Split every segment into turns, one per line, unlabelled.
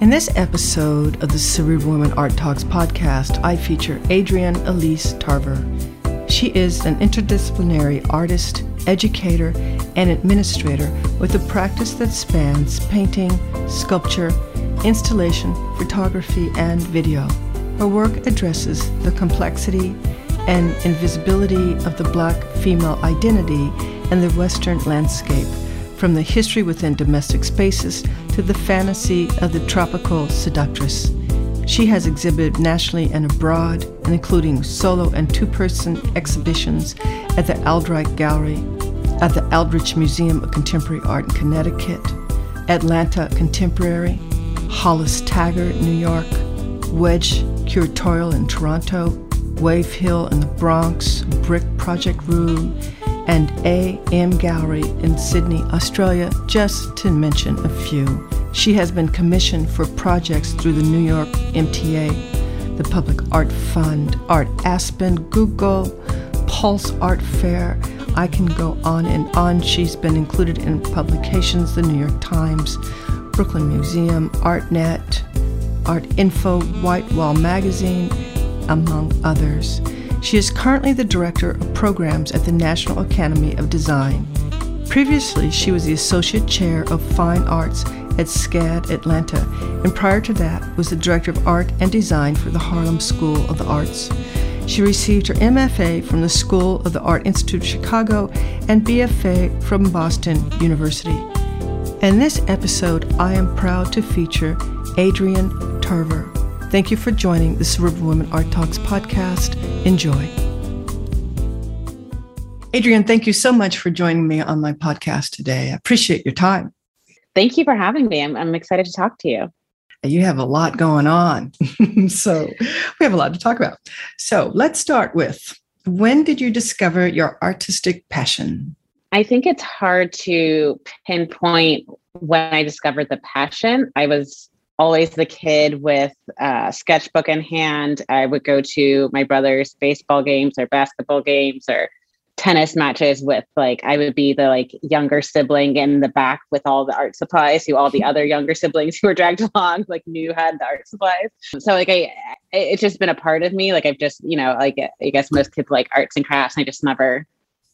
In this episode of the Cerebral Women Art Talks podcast, I feature Adrienne Elise Tarver. She is an interdisciplinary artist, educator, and administrator with a practice that spans painting, sculpture, installation, photography, and video. Her work addresses the complexity and invisibility of the black female identity and the Western landscape from the history within domestic spaces to the fantasy of the tropical seductress. She has exhibited nationally and abroad, including solo and two person exhibitions at the Aldrich Gallery, at the Aldrich Museum of Contemporary Art in Connecticut, Atlanta Contemporary, Hollis Taggart, New York, Wedge Curatorial in Toronto, Wave Hill in the Bronx, BRIC Project Room, and AM Gallery in Sydney, Australia, just to mention a few. She has been commissioned for projects through the New York MTA, the Public Art Fund, Art Aspen, Google, Pulse Art Fair. I can go on and on. She's been included in publications, the New York Times, Brooklyn Museum, ArtNet, Art Info, White Wall Magazine, among others. She is currently the Director of Programs at the National Academy of Design. Previously, she was the Associate Chair of Fine Arts at SCAD Atlanta, and prior to that was the Director of Art and Design for the Harlem School of the Arts. She received her MFA from the School of the Art Institute of Chicago and BFA from Boston University. In this episode, I am proud to feature Adrienne Tarver. Thank you for joining the Cerebral Women Art Talks podcast. Enjoy. Adrienne, thank you so much for joining me on my podcast today. I appreciate your time.
Thank you for having me. I'm, I'm excited to talk to you.
You have a lot going on. so, we have a lot to talk about. So, let's start with when did you discover your artistic passion?
I think it's hard to pinpoint when I discovered the passion. I was always the kid with a sketchbook in hand. I would go to my brother's baseball games or basketball games or tennis matches with like I would be the like younger sibling in the back with all the art supplies who all the other younger siblings who were dragged along like knew had the art supplies. So like I it's just been a part of me. Like I've just, you know, like I guess most kids like arts and crafts and I just never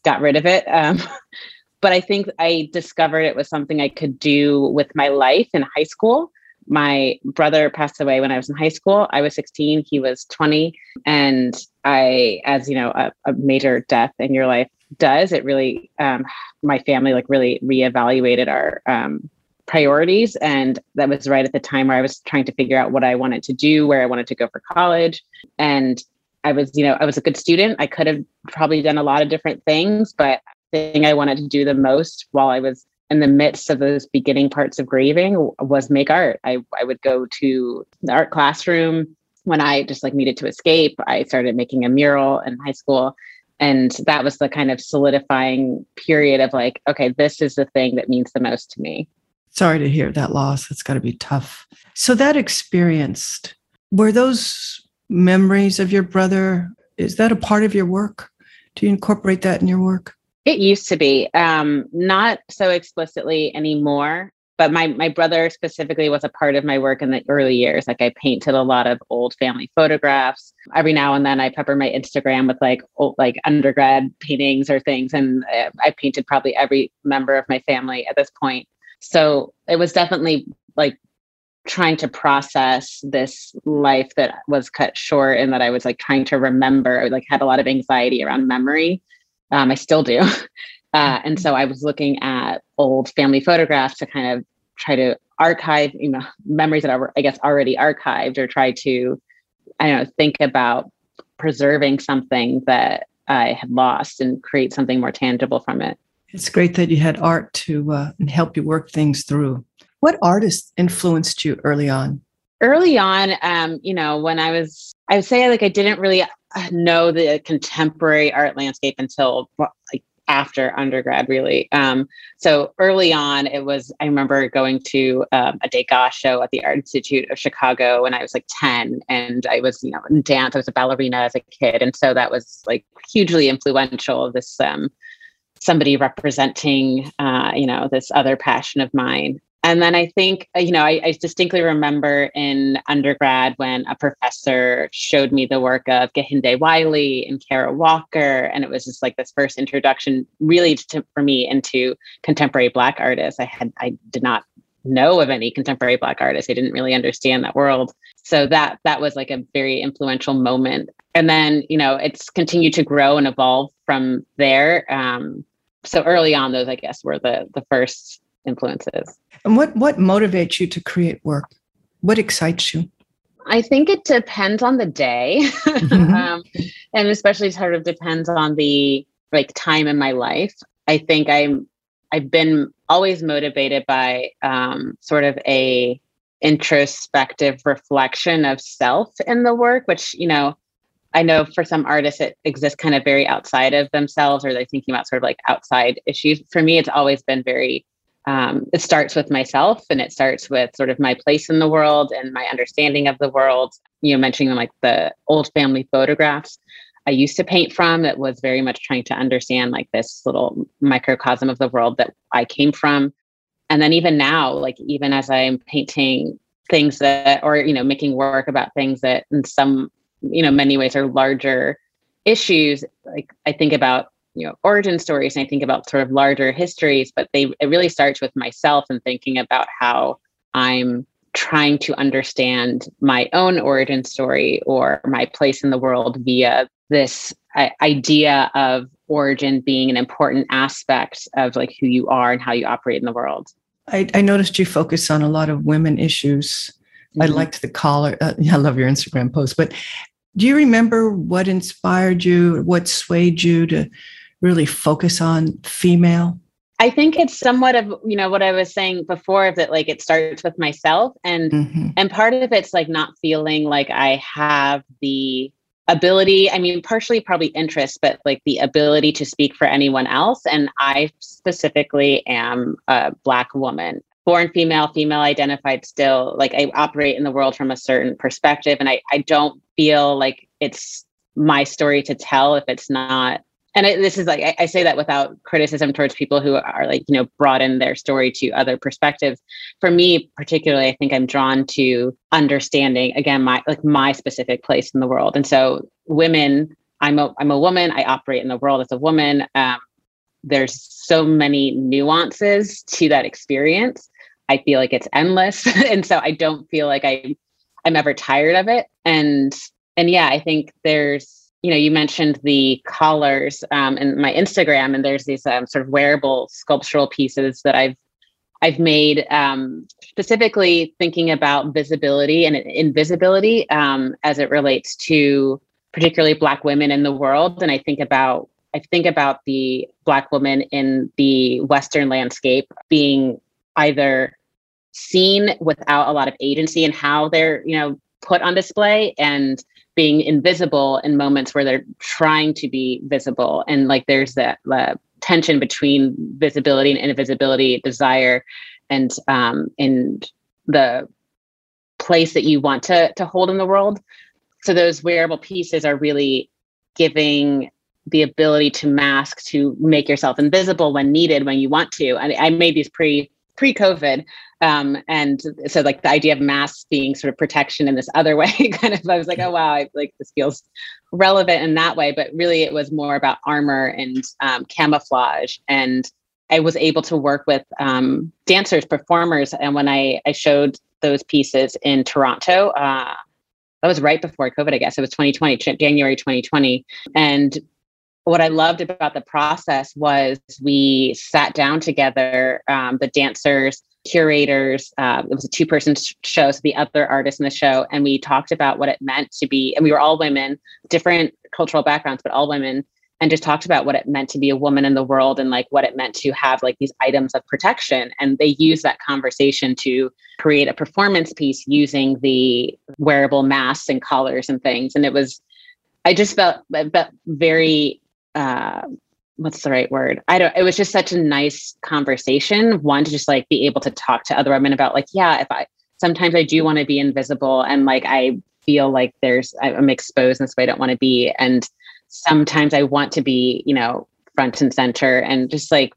got rid of it. Um but I think I discovered it was something I could do with my life in high school my brother passed away when I was in high school. I was 16, he was 20. And I, as you know, a, a major death in your life does, it really, um, my family like really reevaluated our um, priorities. And that was right at the time where I was trying to figure out what I wanted to do, where I wanted to go for college. And I was, you know, I was a good student. I could have probably done a lot of different things, but the thing I wanted to do the most while I was in the midst of those beginning parts of grieving was make art. I, I would go to the art classroom when I just like needed to escape. I started making a mural in high school. And that was the kind of solidifying period of like, okay, this is the thing that means the most to me.
Sorry to hear that loss. It's got to be tough. So, that experienced, were those memories of your brother, is that a part of your work? Do you incorporate that in your work?
It used to be, um, not so explicitly anymore. But my my brother specifically was a part of my work in the early years. Like I painted a lot of old family photographs. Every now and then, I pepper my Instagram with like old, like undergrad paintings or things, and uh, I painted probably every member of my family at this point. So it was definitely like trying to process this life that was cut short and that I was like trying to remember, I like had a lot of anxiety around memory um, I still do. Uh, and so I was looking at old family photographs to kind of try to archive, you know, memories that are, I guess, already archived or try to, I don't know, think about preserving something that I had lost and create something more tangible from it.
It's great that you had art to uh, help you work things through. What artists influenced you early on?
Early on, um, you know, when I was, I would say like I didn't really uh, know the contemporary art landscape until like after undergrad, really. Um, so early on, it was, I remember going to um, a Degas show at the Art Institute of Chicago when I was like 10, and I was, you know, in dance. I was a ballerina as a kid. And so that was like hugely influential, this um, somebody representing, uh, you know, this other passion of mine. And then I think, uh, you know, I, I, distinctly remember in undergrad when a professor showed me the work of Kehinde Wiley and Kara Walker. And it was just like this first introduction really to, for me into contemporary Black artists. I had, I did not know of any contemporary Black artists. I didn't really understand that world. So that, that was like a very influential moment. And then, you know, it's continued to grow and evolve from there. Um, so early on, those, I guess, were the, the first influences.
And what what motivates you to create work? What excites you?
I think it depends on the day, mm-hmm. um, and especially sort of depends on the like time in my life. I think I'm I've been always motivated by um, sort of a introspective reflection of self in the work, which you know I know for some artists it exists kind of very outside of themselves, or they're thinking about sort of like outside issues. For me, it's always been very um, it starts with myself and it starts with sort of my place in the world and my understanding of the world. You know mentioning like the old family photographs i used to paint from that was very much trying to understand like this little microcosm of the world that i came from. And then even now like even as i'm painting things that or you know making work about things that in some you know many ways are larger issues like i think about you know origin stories and i think about sort of larger histories but they it really starts with myself and thinking about how i'm trying to understand my own origin story or my place in the world via this uh, idea of origin being an important aspect of like who you are and how you operate in the world
i, I noticed you focus on a lot of women issues mm-hmm. i liked the collar uh, i love your instagram post but do you remember what inspired you what swayed you to really focus on female?
I think it's somewhat of you know what I was saying before that like it starts with myself and mm-hmm. and part of it's like not feeling like I have the ability I mean partially probably interest but like the ability to speak for anyone else and I specifically am a black woman born female female identified still like I operate in the world from a certain perspective and I I don't feel like it's my story to tell if it's not and this is like I, I, say that without criticism towards people who are like you know broaden their story to other perspectives. For me particularly i think i'm drawn to understanding again my like my specific place in the world. And so women i'm a i'm a woman. I operate in the world as a woman. Um, there's so many nuances to that experience. I feel like it's endless. And so i don't feel like i i'm ever tired of it. And and yeah i think there's you know, you mentioned the collars um, in my Instagram, and there's these um, sort of wearable sculptural pieces that I've I've made um, specifically thinking about visibility and invisibility um, as it relates to particularly Black women in the world. And I think about I think about the Black woman in the Western landscape being either seen without a lot of agency and how they're you know put on display and being invisible in moments where they're trying to be visible. And like there's that tension between visibility and invisibility desire and um and the place that you want to to hold in the world. So those wearable pieces are really giving the ability to mask to make yourself invisible when needed when you want to. And i made these pre pre covid um, and so like the idea of masks being sort of protection in this other way kind of i was like oh wow I, like this feels relevant in that way. But really it was more about armor and um, camouflage. And i was able to work with um, dancers performers. And when i i showed those pieces in toronto uh, that was right before covid i guess. It was 2020 january 2020 and what I loved about the process was we sat down together, um, the dancers, curators. Uh, it was a two person show, so the other artists in the show, and we talked about what it meant to be. And we were all women, different cultural backgrounds, but all women, and just talked about what it meant to be a woman in the world and like what it meant to have like these items of protection. And they used that conversation to create a performance piece using the wearable masks and collars and things. And it was, I just felt, felt very uh, what's the right word? I don't, it was just such a nice conversation. One to just like be able to talk to other women about like, yeah, if I, sometimes I do want to be invisible and like, I feel like there's, I'm exposed in this way I don't want to be. And sometimes I want to be, you know, front and center and just like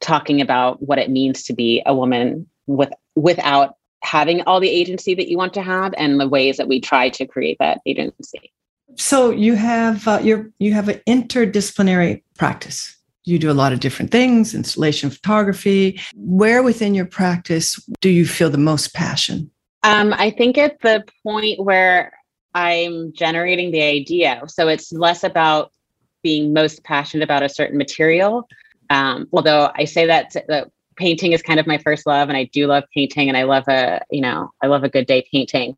talking about what it means to be a woman with, without having all the agency that you want to have and the ways that we try to create that agency.
So you have uh, you you have an interdisciplinary practice. You do a lot of different things, installation photography. Where within your practice do you feel the most passion?
Um, I think at the point where I'm generating the idea. So it's less about being most passionate about a certain material. Um, although I say that, that painting is kind of my first love, and I do love painting, and I love a you know I love a good day painting.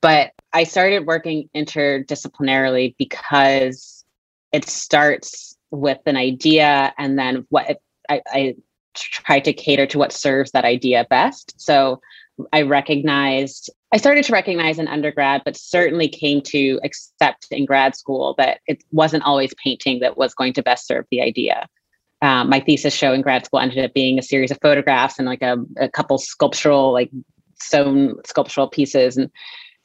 But I started working interdisciplinarily because it starts with an idea and then what it, I, I try to cater to what serves that idea best. So I recognized, I started to recognize in undergrad, but certainly came to accept in grad school that it wasn't always painting that was going to best serve the idea. Um, my thesis show in grad school ended up being a series of photographs and like a, a couple sculptural, like sewn sculptural pieces. And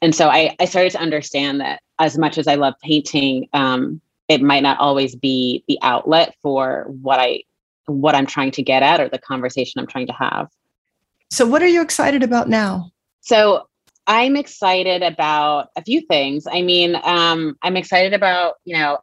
and so I, I started to understand that as much as I love painting, um, it might not always be the outlet for what I what I'm trying to get at or the conversation I'm trying to have.
So what are you excited about now?
So I'm excited about a few things. I mean, um, I'm excited about, you know,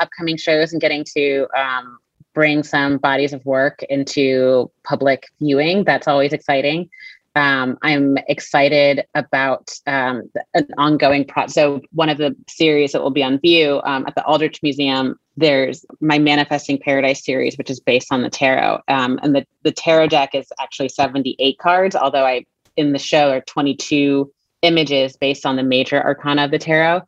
upcoming shows and getting to um, bring some bodies of work into public viewing. That's always exciting. Um, I'm excited about um, an ongoing project. So one of the series that will be on view um, at the Aldrich Museum, there's my Manifesting Paradise series, which is based on the tarot. Um, and the, the tarot deck is actually 78 cards, although I in the show are 22 images based on the major arcana of the tarot.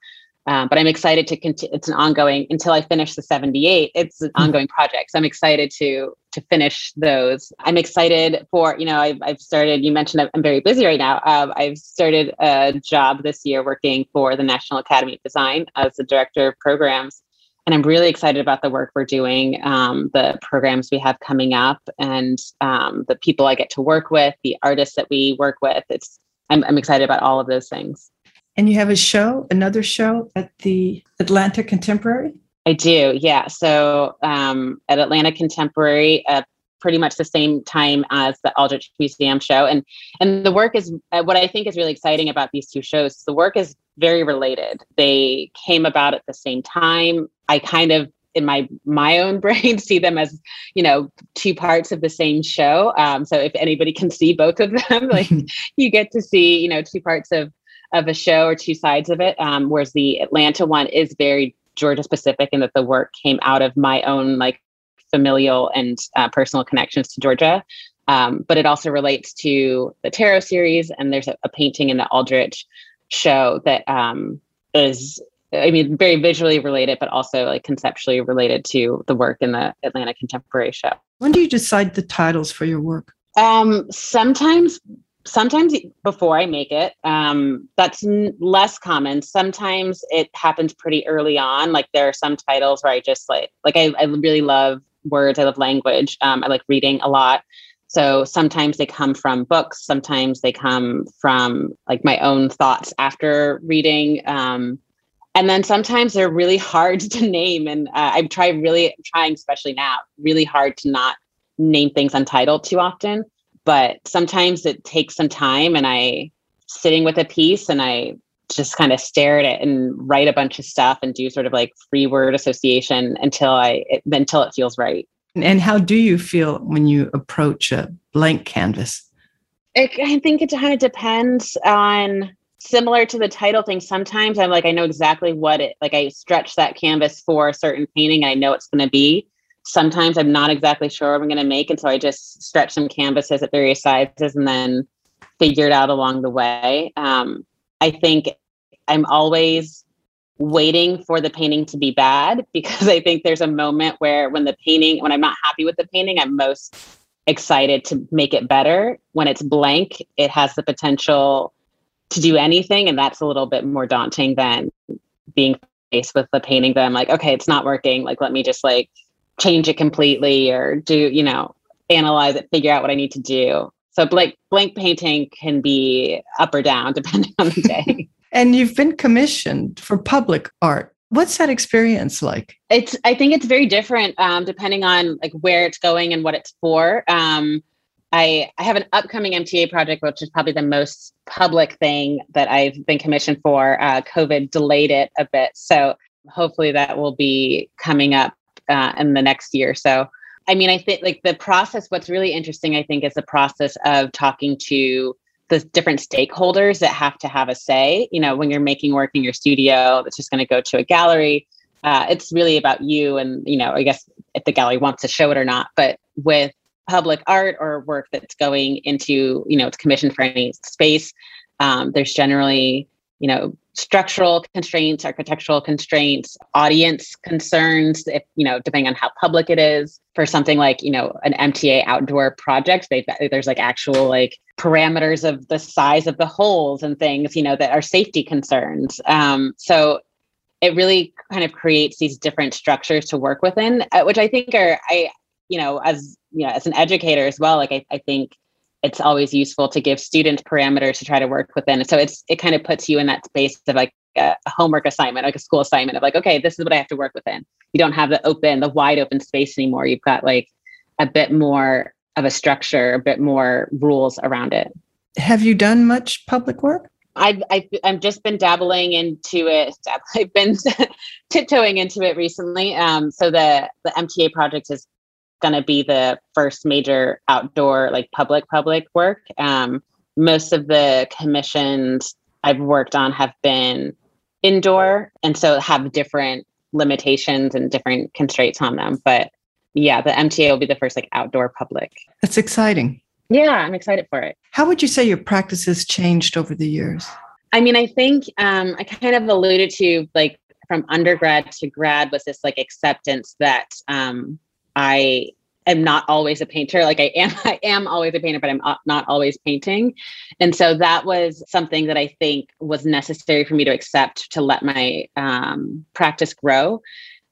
Um, but I'm excited to continue. It's an ongoing until I finish the 78. It's an hmm. ongoing project. So I'm excited to to finish those. I'm excited for you know I've, I've started. You mentioned I'm very busy right now. Um, I've started a job this year working for the National Academy of Design as the director of programs, and I'm really excited about the work we're doing, um, the programs we have coming up, and um, the people I get to work with, the artists that we work with. It's I'm, I'm excited about all of those things.
And you have a show, another show at the Atlanta Contemporary?
I do, yeah. So um, at Atlanta Contemporary, uh, pretty much the same time as the Aldrich Museum show, and and the work is uh, what I think is really exciting about these two shows. The work is very related. They came about at the same time. I kind of in my my own brain see them as you know two parts of the same show um, so if anybody can see both of them like you get to see you know two parts of of a show or two sides of it. Um, whereas the Atlanta one is very Georgia specific and that the work came out of my own like familial and uh, personal connections to Georgia. Um, but it also relates to the tarot series, and there's a, a painting in the Aldrich show that um, is, I mean, very visually related, but also like conceptually related to the work in the Atlanta Contemporary show.
When do you decide the titles for your work?
Um, sometimes sometimes before I make it. Um, that's n- less common. Sometimes it happens pretty early on. Like there are some titles where I just like, like I, I really love words. I love language. Um, I like reading a lot. So sometimes they come from books. Sometimes they come from like my own thoughts after reading. Um, and then sometimes they're really hard to name. And uh, I've tried really trying, especially now, really hard to not name things untitled too often but sometimes it takes some time and I sitting with a piece and I just kind of stare at it and write a bunch of stuff and do sort of like free word association until I it, until it feels right.
And how do you feel when you approach a blank canvas?
It, I think it kind of depends on similar to the title thing. Sometimes I'm like, I know exactly what it like. I stretch that canvas for a certain painting. I know it's going to be. Sometimes I'm not exactly sure what I'm going to make, and so I just stretch some canvases at various sizes and then figure it out along the way. Um, I think I'm always waiting for the painting to be bad because I think there's a moment where when the painting, when I'm not happy with the painting, I'm most excited to make it better. When it's blank, it has the potential to do anything. And that's a little bit more daunting than being faced with the painting that I'm like, okay, it's not working. Like, let me just like change it completely or do, you know, analyze it, figure out what I need to do. So blank blank painting can be up or down depending on the day.
and you've been commissioned for public art. What's that experience like?
It's I think it's very different um, depending on like where it's going and what it's for. Um, I, I have an upcoming MTA project, which is probably the most public thing that I've been commissioned for. Uh, COVID delayed it a bit. So hopefully that will be coming up uh, in the next year. So, I mean, I think like the process, what's really interesting, I think, is the process of talking to the different stakeholders that have to have a say. You know, when you're making work in your studio that's just going to go to a gallery, uh, it's really about you and, you know, I guess if the gallery wants to show it or not. But with public art or work that's going into, you know, it's commissioned for any space. Um, there's generally, you know, structural constraints, architectural constraints, audience concerns, if, you know, depending on how public it is. For something like, you know, an MTA outdoor project, they, there's like actual like parameters of the size of the holes and things, you know, that are safety concerns. Um, so it really kind of creates these different structures to work within, uh, which I think are, I, you know, as you know, as an educator as well, like I, I think it's always useful to give students parameters to try to work within. So it's it kind of puts you in that space of like a, homework assignment, like a school assignment of like, okay, this is what I have to work within. You don't have the open, the wide open space anymore. You've got like a bit more of a structure, a bit more rules around it.
Have you done much public work?
I've, I've, I've just been dabbling into it. I've been tiptoeing into it recently. Um, so the the MTA project is going to be the first major outdoor like public public work. Um, most of the commissions i've worked on have been indoor and so have different limitations and different constraints on them. But yeah the mta will be the first like outdoor public.
That's exciting.
Yeah i'm excited for it.
How would you say your practice has changed over the years?
I mean i think um, i kind of alluded to like from undergrad to grad was this like acceptance that um, I am not always a painter. Like I am, I am always a painter, but I'm not always painting. And so that was something that I think was necessary for me to accept to let my um, practice grow.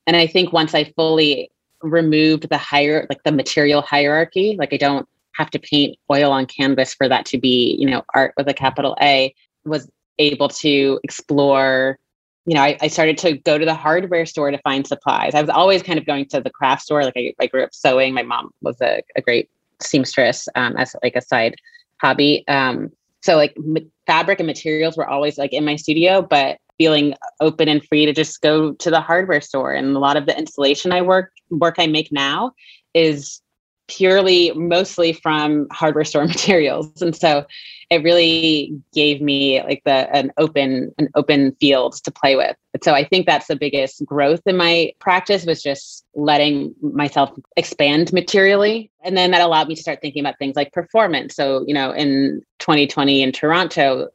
And I think once I fully removed the higher, like the material hierarchy, like I don't have to paint oil on canvas for that to be, you know, art with a capital A, was able to explore you know, I, I, started to go to the hardware store to find supplies. I was always kind of going to the craft store. Like I, I grew up sewing. My mom was a, a great seamstress um, as like a side hobby. Um, so like m- fabric and materials were always like in my studio, but feeling open and free to just go to the hardware store. And a lot of the installation I work work I make now is purely mostly from hardware store materials. And so it really gave me like the an open an open field to play with. So I think that's the biggest growth in my practice was just letting myself expand materially. And then that allowed me to start thinking about things like performance. So, you know, in 2020 in Toronto,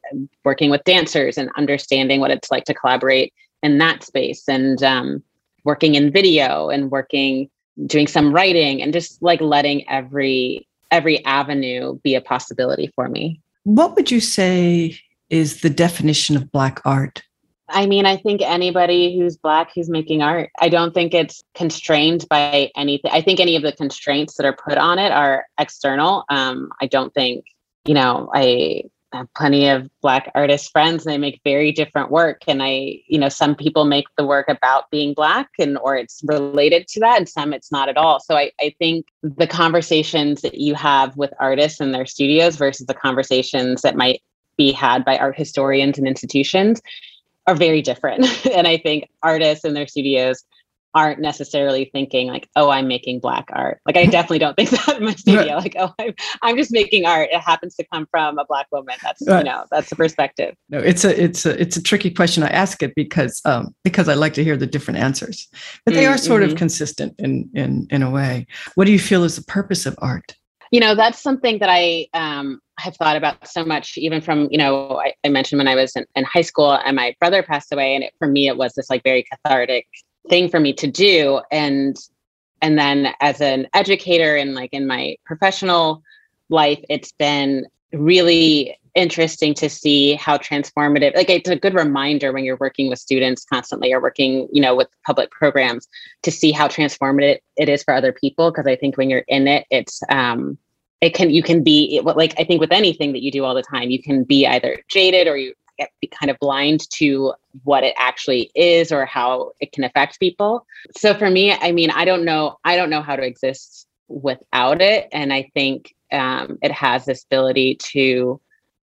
working with dancers and understanding what it's like to collaborate in that space and um, working in video and working doing some writing and just like letting every every avenue be a possibility for me.
What would you say is the definition of Black art?
I mean, I think anybody who's Black who's making art, I don't think it's constrained by anything. I think any of the constraints that are put on it are external. Um, I don't think, you know, I I have plenty of black artist friends and they make very different work. And i you know some people make the work about being black and or it's related to that and some it's not at all. So i, I think the conversations that you have with artists in their studios versus the conversations that might be had by art historians and institutions are very different. And i think artists in their studios aren't necessarily thinking like, oh, I'm making black art. Like I definitely don't think that in my studio. Like, oh, I'm, I'm just making art. It happens to come from a black woman. That's right. you know, that's the perspective.
No, it's a it's a it's a tricky question. I ask it because um because I like to hear the different answers. But they mm, are sort mm-hmm. of consistent in in in a way. What do you feel is the purpose of art?
You know, that's something that I um have thought about so much, even from, you know, I, I mentioned when I was in, in, high school and my brother passed away. And it, for me, it was this like very cathartic thing for me to do. And and then as an educator and like in my professional life it's been really interesting to see how transformative like it's a good reminder when you're working with students constantly or working you know with public programs to see how transformative it is for other people. Because i think when you're in it it's um it can you can be like i think with anything that you do all the time you can be either jaded or you get kind of blind to what it actually is or how it can affect people. So for me, I mean, I don't know, I don't know how to exist without it. And I think um, it has this ability to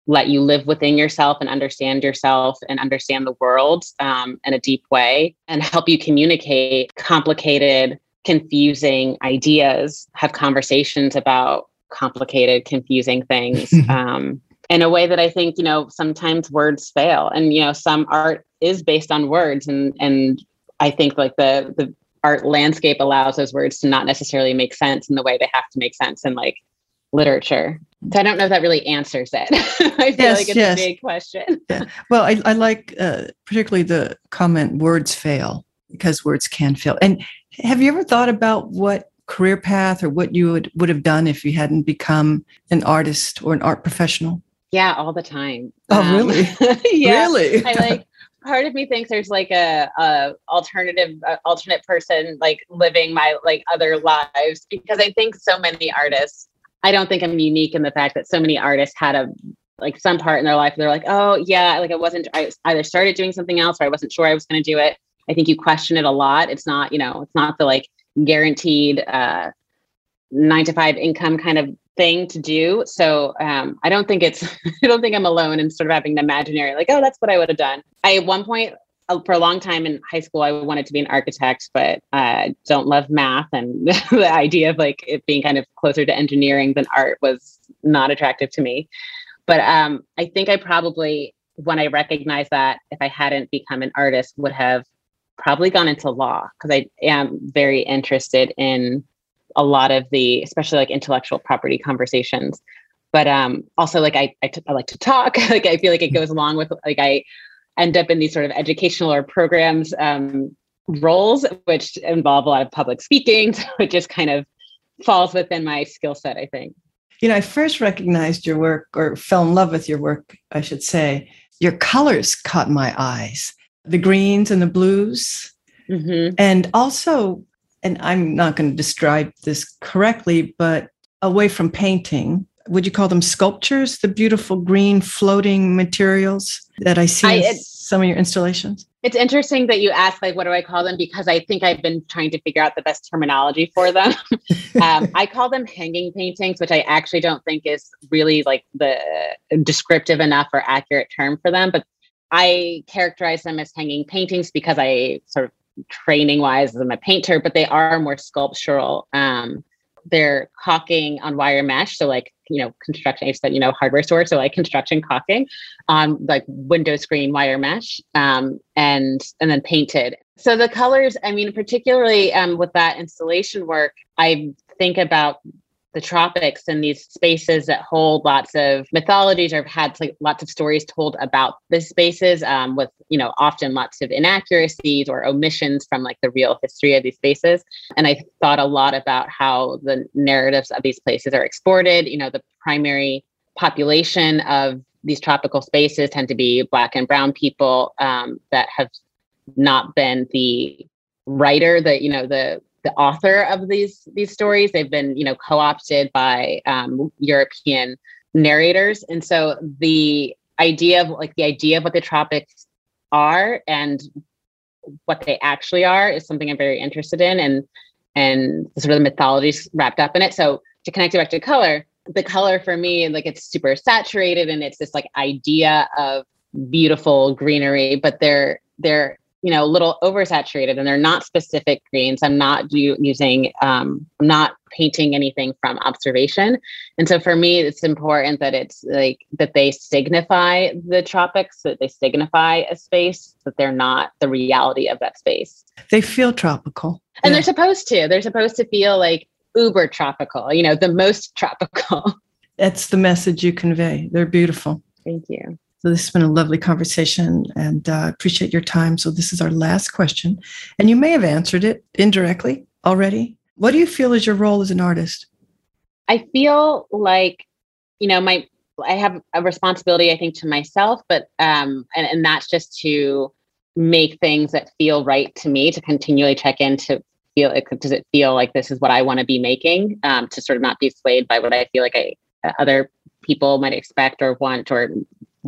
let you live within yourself and understand yourself and understand the world um, in a deep way and help you communicate complicated, confusing ideas, have conversations about complicated, confusing things. um, in a way that I think, you know, sometimes words fail. And, you know, some art is based on words. And and I think like the the art landscape allows those words to not necessarily make sense in the way they have to make sense in like literature. So I don't know if that really answers it. I feel yes, like it's yes. a big question.
Yeah. Well, I, I like uh, particularly the comment words fail because words can fail. And have you ever thought about what career path or what you would, would have done if you hadn't become an artist or an art professional?
Yeah, all the time.
Oh, um, really?
yeah, really? I like part of me thinks there's like a, a alternative uh, alternate person like living my like other lives because I think so many artists I don't think I'm unique in the fact that so many artists had a like some part in their life they're like oh yeah like I wasn't I either started doing something else or I wasn't sure I was going to do it. I think you question it a lot. It's not you know it's not the like guaranteed uh nine to five income kind of thing to do. So um, I don't think it's, I don't think I'm alone in sort of having an imaginary, like, oh, that's what I would have done. I, at one point, uh, for a long time in high school, I wanted to be an architect, but I uh, don't love math. And the idea of like it being kind of closer to engineering than art was not attractive to me. But um, I think I probably, when I recognized that if I hadn't become an artist, would have probably gone into law because I am very interested in a lot of the especially like intellectual property conversations. But um also like I, I, t- I like to talk. Like i feel like it goes along with like i end up in these sort of educational or programs um, roles which involve a lot of public speaking so it just kind of falls within my skill set i think.
You know i first recognized your work or fell in love with your work i should say. Your colors caught my eyes the greens and the blues. Mm-hmm. and also and I'm not going to describe this correctly, but away from painting, would you call them sculptures? The beautiful green floating materials that I see I, in some of your installations?
It's interesting that you ask, like, what do I call them? Because I think I've been trying to figure out the best terminology for them. um, I call them hanging paintings, which I actually don't think is really like the descriptive enough or accurate term for them. But I characterize them as hanging paintings because I sort of training wise I'm a painter, but they are more sculptural. Um, they're caulking on wire mesh. So like, you know, construction, I said, you know, hardware store. So like construction caulking on like window screen wire mesh um, and, and then painted. So the colors, I mean, particularly um, with that installation work, I think about the tropics and these spaces that hold lots of mythologies or have had like, lots of stories told about the spaces um, with you know often lots of inaccuracies or omissions from like the real history of these spaces. And i thought a lot about how the narratives of these places are exported. You know the primary population of these tropical spaces tend to be black and brown people um, that have not been the writer the you know the the author of these these stories. They've been, you know, co-opted by um, European narrators, and so the idea of like the idea of what the tropics are and what they actually are is something I'm very interested in, and and sort of the mythologies wrapped up in it. So to connect it back to color, the color for me, like it's super saturated, and it's this like idea of beautiful greenery, but they're they're you know, a little oversaturated and they're not specific greens. I'm not do, using, um, I'm not painting anything from observation. And so for me, it's important that it's like that they signify the tropics, that they signify a space, that they're not the reality of that space.
They feel tropical.
And yeah. they're supposed to. They're supposed to feel like uber tropical, you know, the most tropical.
That's the message you convey. They're beautiful.
Thank you.
This has been a lovely conversation and uh, appreciate your time. So this is our last question. And you may have answered it indirectly already. What do you feel is your role as an artist?
I feel like, you know, my I have a responsibility, I think, to myself, but um, and, and that's just to make things that feel right to me, to continually check in to feel does it feel like this is what I want to be making, um, to sort of not be swayed by what I feel like I other people might expect or want or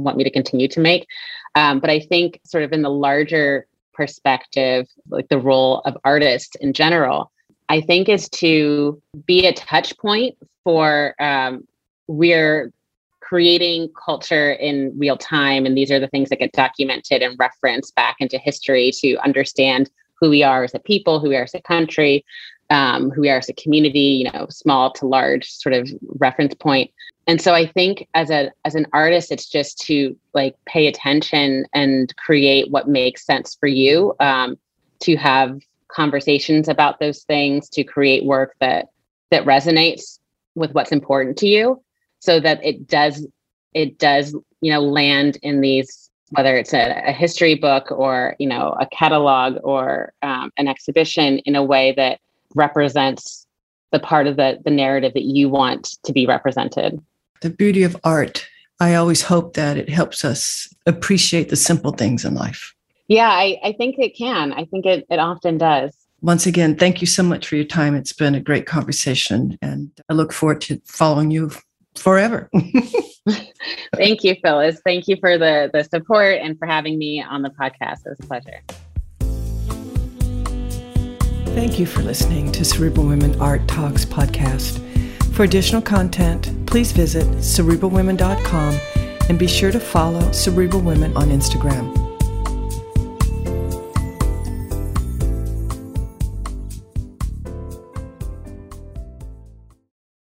want me to continue to make. Um, but I think, sort of in the larger perspective, like the role of artists in general, I think is to be a touch point for um, we're creating culture in real time. And these are the things that get documented and referenced back into history to understand who we are as a people, who we are as a country, um, who we are as a community, you know, small to large sort of reference point and so i think as a as an artist it's just to like pay attention and create what makes sense for you um, to have conversations about those things to create work that that resonates with what's important to you so that it does it does you know land in these whether it's a, a history book or you know a catalog or um, an exhibition in a way that represents the part of the the narrative that you want to be represented
the beauty of art. I always hope that it helps us appreciate the simple things in life.
Yeah, I, I think it can. I think it, it often does.
Once again, thank you so much for your time. It's been a great conversation, and I look forward to following you forever.
thank you, Phyllis. Thank you for the, the support and for having me on the podcast. It was a pleasure.
Thank you for listening to Cerebral Women Art Talks podcast. For additional content, please visit cerebralwomen.com and be sure to follow Cerebral Women on Instagram.